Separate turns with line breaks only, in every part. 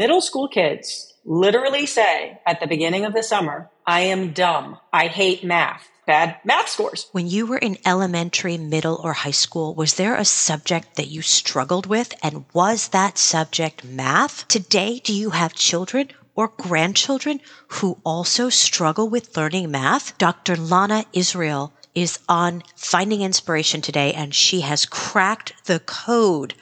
middle school kids literally say at the beginning of the summer, I am dumb. I hate math. Bad math scores.
When you were in elementary, middle, or high school, was there a subject that you struggled with? And was that subject math? Today, do you have children or grandchildren who also struggle with learning math? Dr. Lana Israel is on Finding Inspiration today, and she has cracked the code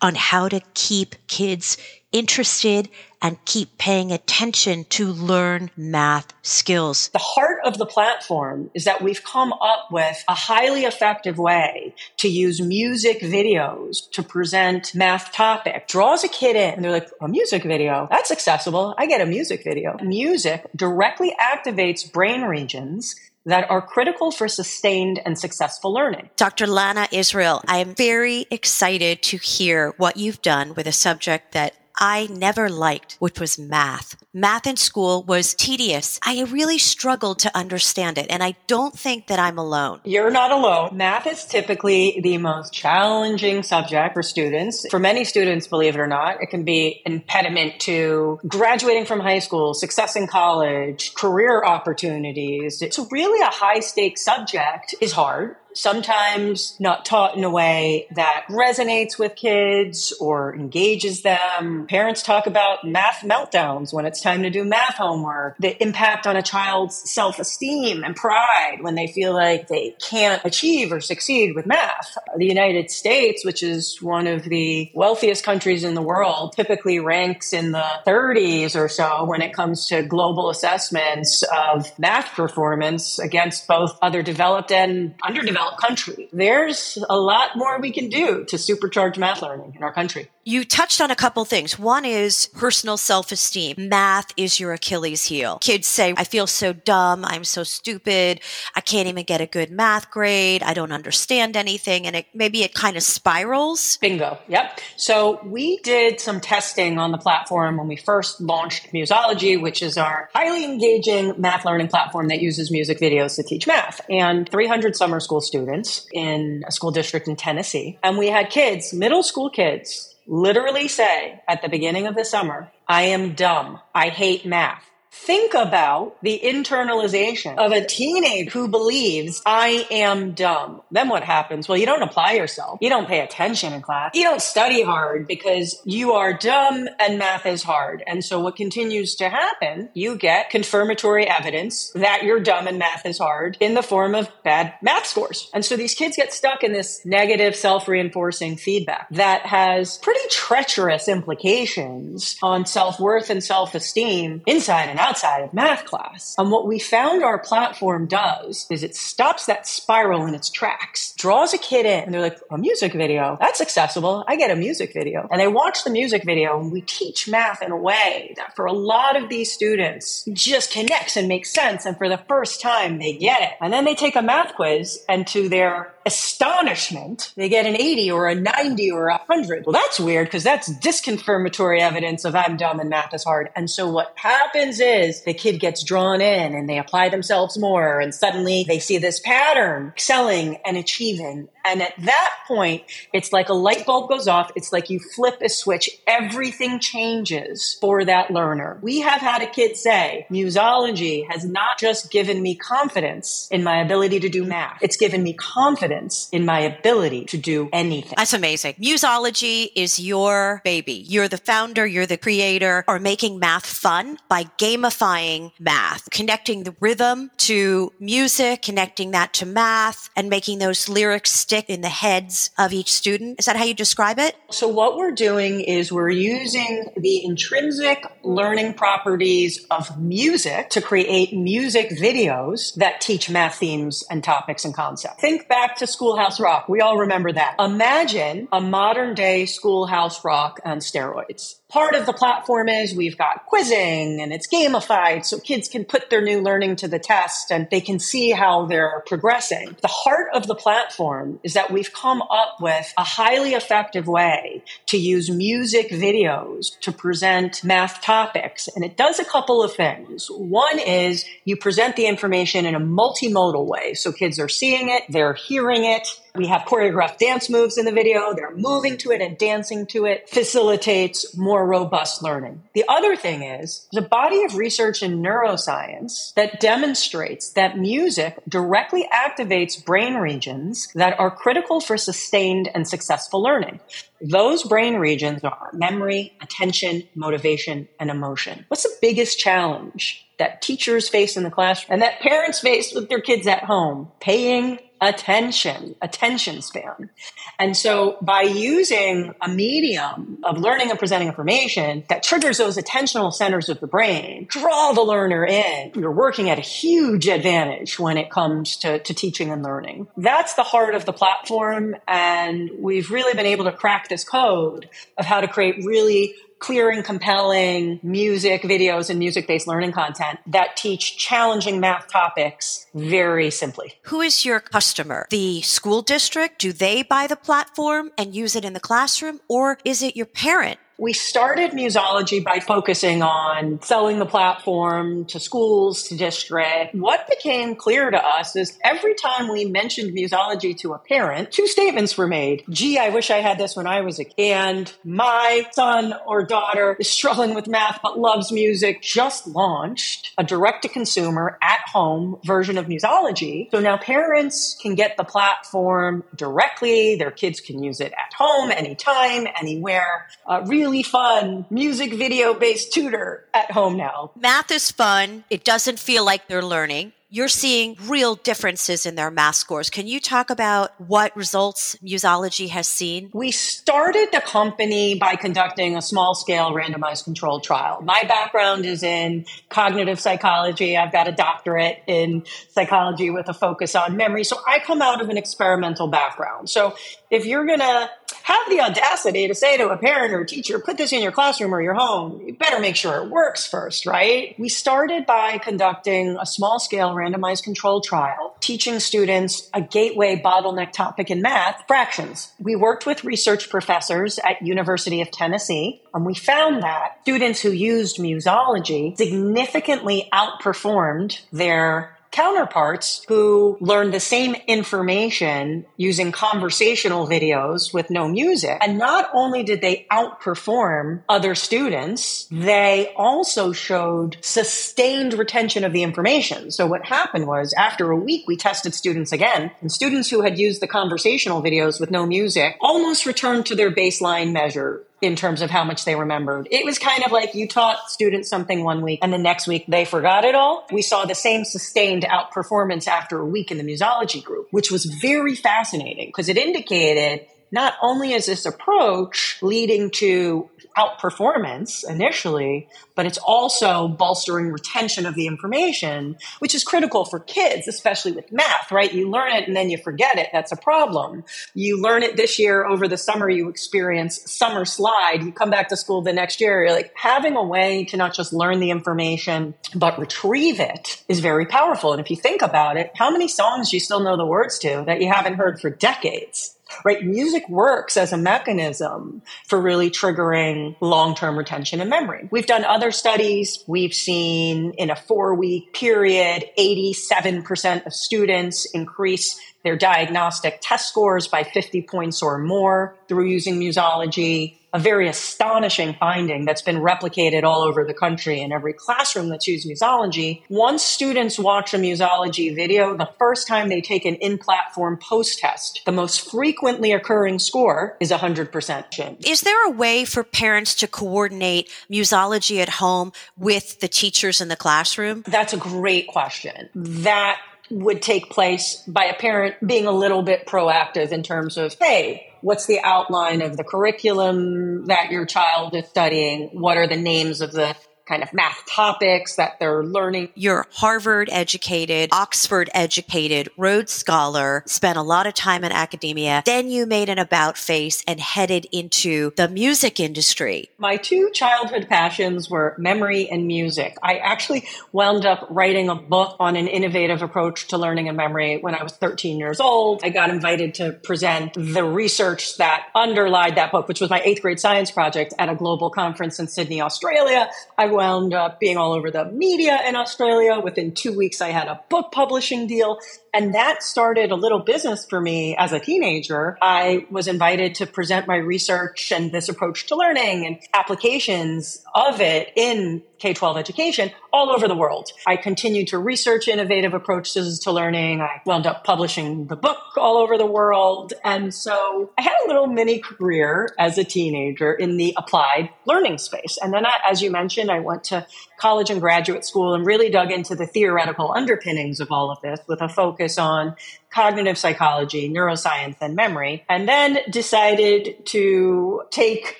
on how to keep kids interested and keep paying attention to learn math skills.
The heart of the platform is that we've come up with a highly effective way to use music videos to present math topic. Draws a kid in and they're like, a music video? That's accessible. I get a music video. Music directly activates brain regions that are critical for sustained and successful learning.
Dr. Lana Israel, I am very excited to hear what you've done with a subject that I never liked, which was math. Math in school was tedious. I really struggled to understand it, and I don't think that I'm alone.
You're not alone. Math is typically the most challenging subject for students. For many students, believe it or not, it can be an impediment to graduating from high school, success in college, career opportunities. It's really a high stakes subject is hard sometimes not taught in a way that resonates with kids or engages them. Parents talk about math meltdowns when it's time to do math homework, the impact on a child's self esteem and pride when they feel like they can't achieve or succeed with math. The United States, which is one of the wealthiest countries in the world, typically ranks in the 30s or so when it comes to global assessments of math performance against both other developed and underdeveloped developed country. There's a lot more we can do to supercharge math learning in our country.
You touched on a couple things. One is personal self-esteem. Math is your Achilles heel. Kids say, I feel so dumb. I'm so stupid. I can't even get a good math grade. I don't understand anything. And it, maybe it kind of spirals.
Bingo. Yep. So we did some testing on the platform when we first launched Musology, which is our highly engaging math learning platform that uses music videos to teach math. And 300 summer school students in a school district in Tennessee. And we had kids, middle school kids, literally say at the beginning of the summer, I am dumb. I hate math. Think about the internalization of a teenager who believes I am dumb. Then what happens? Well, you don't apply yourself. You don't pay attention in class. You don't study hard because you are dumb and math is hard. And so what continues to happen, you get confirmatory evidence that you're dumb and math is hard in the form of bad math scores. And so these kids get stuck in this negative self-reinforcing feedback that has pretty treacherous implications on self-worth and self-esteem inside and outside of math class. And what we found our platform does is it stops that spiral in its tracks, draws a kid in, and they're like, a music video? That's accessible. I get a music video. And they watch the music video, and we teach math in a way that for a lot of these students just connects and makes sense. And for the first time, they get it. And then they take a math quiz, and to their astonishment, they get an 80 or a 90 or a 100. Well, that's weird because that's disconfirmatory evidence of I'm dumb and math is hard. And so what happens is the kid gets drawn in and they apply themselves more and suddenly they see this pattern excelling and achieving. And at that point, it's like a light bulb goes off. It's like you flip a switch. Everything changes for that learner. We have had a kid say, Musology has not just given me confidence in my ability to do math. It's given me confidence in my ability to do anything.
That's amazing. Musology is your baby. You're the founder. You're the creator are making math fun by gamifying math, connecting the rhythm to music, connecting that to math and making those lyrics stick in the heads of each student. Is that how you describe it?
So what we're doing is we're using the intrinsic learning properties of music to create music videos that teach math themes and topics and concepts. Think back to Schoolhouse Rock. We all remember that. Imagine a modern day Schoolhouse Rock on steroids part of the platform is we've got quizzing and it's gamified so kids can put their new learning to the test and they can see how they're progressing. The heart of the platform is that we've come up with a highly effective way to use music videos to present math topics. And it does a couple of things. One is you present the information in a multimodal way. So kids are seeing it, they're hearing it, We have choreographed dance moves in the video. They're moving to it and dancing to it facilitates more robust learning. The other thing is there's a body of research in neuroscience that demonstrates that music directly activates brain regions that are critical for sustained and successful learning. Those brain regions are memory, attention, motivation, and emotion. What's the biggest challenge that teachers face in the classroom and that parents face with their kids at home? Paying attention, attention span. And so by using a medium of learning and presenting information that triggers those attentional centers of the brain, draw the learner in, you're working at a huge advantage when it comes to, to teaching and learning. That's the heart of the platform. And we've really been able to crack this code of how to create really clear and compelling music videos and music based learning content that teach challenging math topics very simply.
Who is your customer? The school district? Do they buy the platform and use it in the classroom? Or is it your parent
we started Musology by focusing on selling the platform to schools, to district. What became clear to us is every time we mentioned Musology to a parent, two statements were made. Gee, I wish I had this when I was a kid. And my son or daughter is struggling with math but loves music, just launched a direct to consumer at home version of Musology. So now parents can get the platform directly. Their kids can use it at home, anytime, anywhere. Uh, really really fun music video based tutor at home now.
Math is fun. It doesn't feel like they're learning you're seeing real differences in their math scores. Can you talk about what results Musology has seen?
We started the company by conducting a small scale randomized controlled trial. My background is in cognitive psychology. I've got a doctorate in psychology with a focus on memory. So I come out of an experimental background. So if you're going to have the audacity to say to a parent or a teacher, put this in your classroom or your home, you better make sure it works first, right? We started by conducting a small scale randomized control trial, teaching students a gateway bottleneck topic in math, fractions. We worked with research professors at University of Tennessee, and we found that students who used musology significantly outperformed their counterparts who learned the same information using conversational videos with no music. And not only did they outperform other students, they also showed sustained retention of the information. So what happened was after a week, we tested students again and students who had used the conversational videos with no music almost returned to their baseline measure in terms of how much they remembered. It was kind of like you taught students something one week and the next week they forgot it all. We saw the same sustained outperformance after a week in the musology group, which was very fascinating because it indicated not only is this approach leading to outperformance initially, but it's also bolstering retention of the information, which is critical for kids, especially with math, right? You learn it and then you forget it. That's a problem. You learn it this year over the summer, you experience summer slide. You come back to school the next year, you're like having a way to not just learn the information, but retrieve it is very powerful. And if you think about it, how many songs you still know the words to that you haven't heard for decades? Right? Music works as a mechanism for really triggering long-term retention and memory. We've done other studies. We've seen in a four week period, 87% of students increase their diagnostic test scores by 50 points or more through using musology a very astonishing finding that's been replicated all over the country in every classroom that's used musology. Once students watch a musology video, the first time they take an in-platform post-test, the most frequently occurring score is 100%.
Is there a way for parents to coordinate musology at home with the teachers in the classroom?
That's a great question. That would take place by a parent being a little bit proactive in terms of, hey, what's the outline of the curriculum that your child is studying? What are the names of the kind of math topics that they're learning.
You're Harvard educated, Oxford educated, Rhodes Scholar, spent a lot of time in academia. Then you made an about face and headed into the music industry.
My two childhood passions were memory and music. I actually wound up writing a book on an innovative approach to learning and memory when I was 13 years old. I got invited to present the research that underlied that book, which was my eighth grade science project at a global conference in Sydney, Australia. I wound up being all over the media in Australia. Within two weeks, I had a book publishing deal. And that started a little business for me as a teenager. I was invited to present my research and this approach to learning and applications of it in K 12 education all over the world. I continued to research innovative approaches to learning. I wound up publishing the book all over the world. And so I had a little mini career as a teenager in the applied learning space. And then, I, as you mentioned, I went to college and graduate school and really dug into the theoretical underpinnings of all of this with a focus on cognitive psychology, neuroscience, and memory. And then decided to take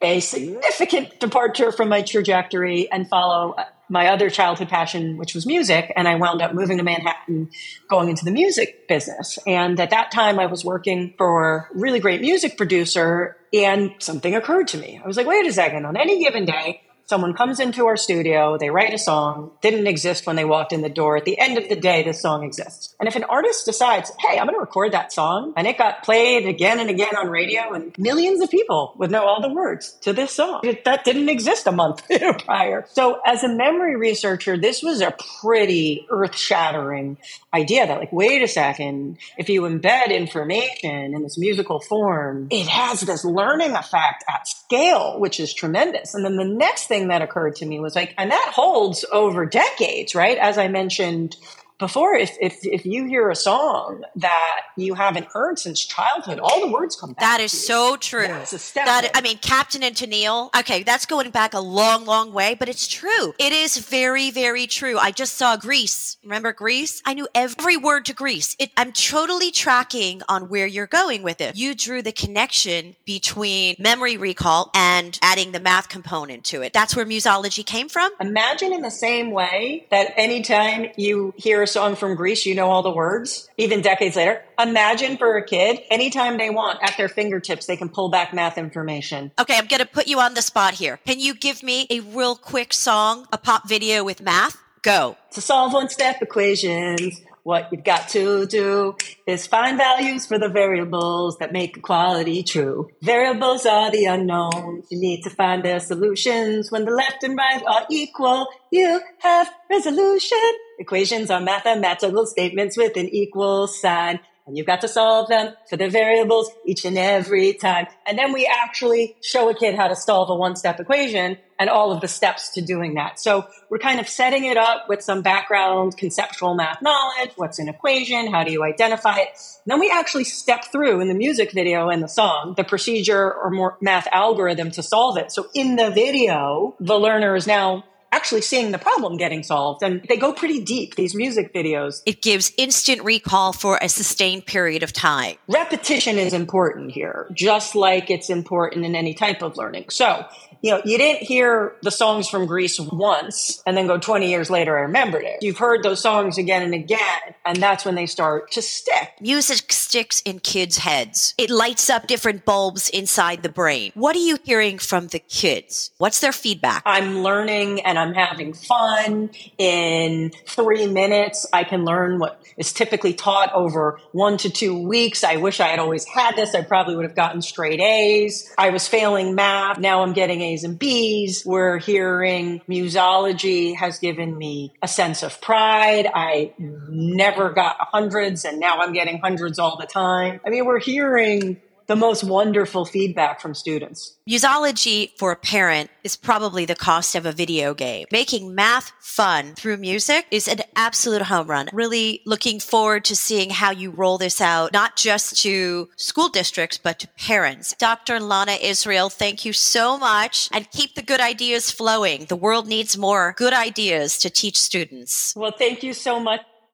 a significant departure from my trajectory and follow my other childhood passion, which was music. And I wound up moving to Manhattan, going into the music business. And at that time, I was working for a really great music producer. And something occurred to me. I was like, wait a second, on any given day, Someone comes into our studio, they write a song, didn't exist when they walked in the door. At the end of the day, this song exists. And if an artist decides, hey, I'm going to record that song, and it got played again and again on radio, and millions of people would know all the words to this song. That didn't exist a month prior. So as a memory researcher, this was a pretty earth shattering idea that like, wait a second, if you embed information in this musical form, it has this learning effect at scale, which is tremendous. And then the next thing that occurred to me was like, and that holds over decades, right? As I mentioned before, if, if, if you hear a song that you haven't heard since childhood, all the words come back.
That is so true. that I mean, Captain and Tennille. Okay, that's going back a long, long way, but it's true. It is very, very true. I just saw Grease. Remember Grease? I knew every word to Grease. It, I'm totally tracking on where you're going with it. You drew the connection between memory recall and adding the math component to it. That's where musology came from.
Imagine in the same way that anytime you hear a song from Grease, you know all the words, even decades later. Imagine for a kid, anytime they want at their fingertips, they can pull back math information.
Okay, I'm going to put you on the spot here. Can you give me a real quick song, a pop video with math? Go.
To solve one step equations, what you've got to do is find values for the variables that make equality true. Variables are the unknowns. You need to find their solutions. When the left and right are equal, you have resolution. Equations are mathematical statements with an equal sign and you've got to solve them for the variables each and every time. And then we actually show a kid how to solve a one step equation and all of the steps to doing that. So we're kind of setting it up with some background conceptual math knowledge. What's an equation? How do you identify it? And then we actually step through in the music video and the song, the procedure or more math algorithm to solve it. So in the video, the learner is now actually seeing the problem getting solved. And they go pretty deep, these music videos.
It gives instant recall for a sustained period of time.
Repetition is important here, just like it's important in any type of learning. So you know, you didn't hear the songs from Grease once and then go 20 years later, I remembered it. You've heard those songs again and again, and that's when they start to stick.
Music sticks in kids' heads. It lights up different bulbs inside the brain. What are you hearing from the kids? What's their feedback?
I'm learning and I'm having fun. In three minutes, I can learn what is typically taught over one to two weeks. I wish I had always had this. I probably would have gotten straight A's. I was failing math. Now I'm getting A's and B's. We're hearing musology has given me a sense of pride. I never got hundreds and now I'm getting hundreds all the time. I mean, we're hearing the most wonderful feedback from students.
Musology for a parent is probably the cost of a video game. Making math fun through music is an absolute home run. Really looking forward to seeing how you roll this out, not just to school districts, but to parents. Dr. Lana Israel, thank you so much and keep the good ideas flowing. The world needs more good ideas to teach students.
Well, thank you so much.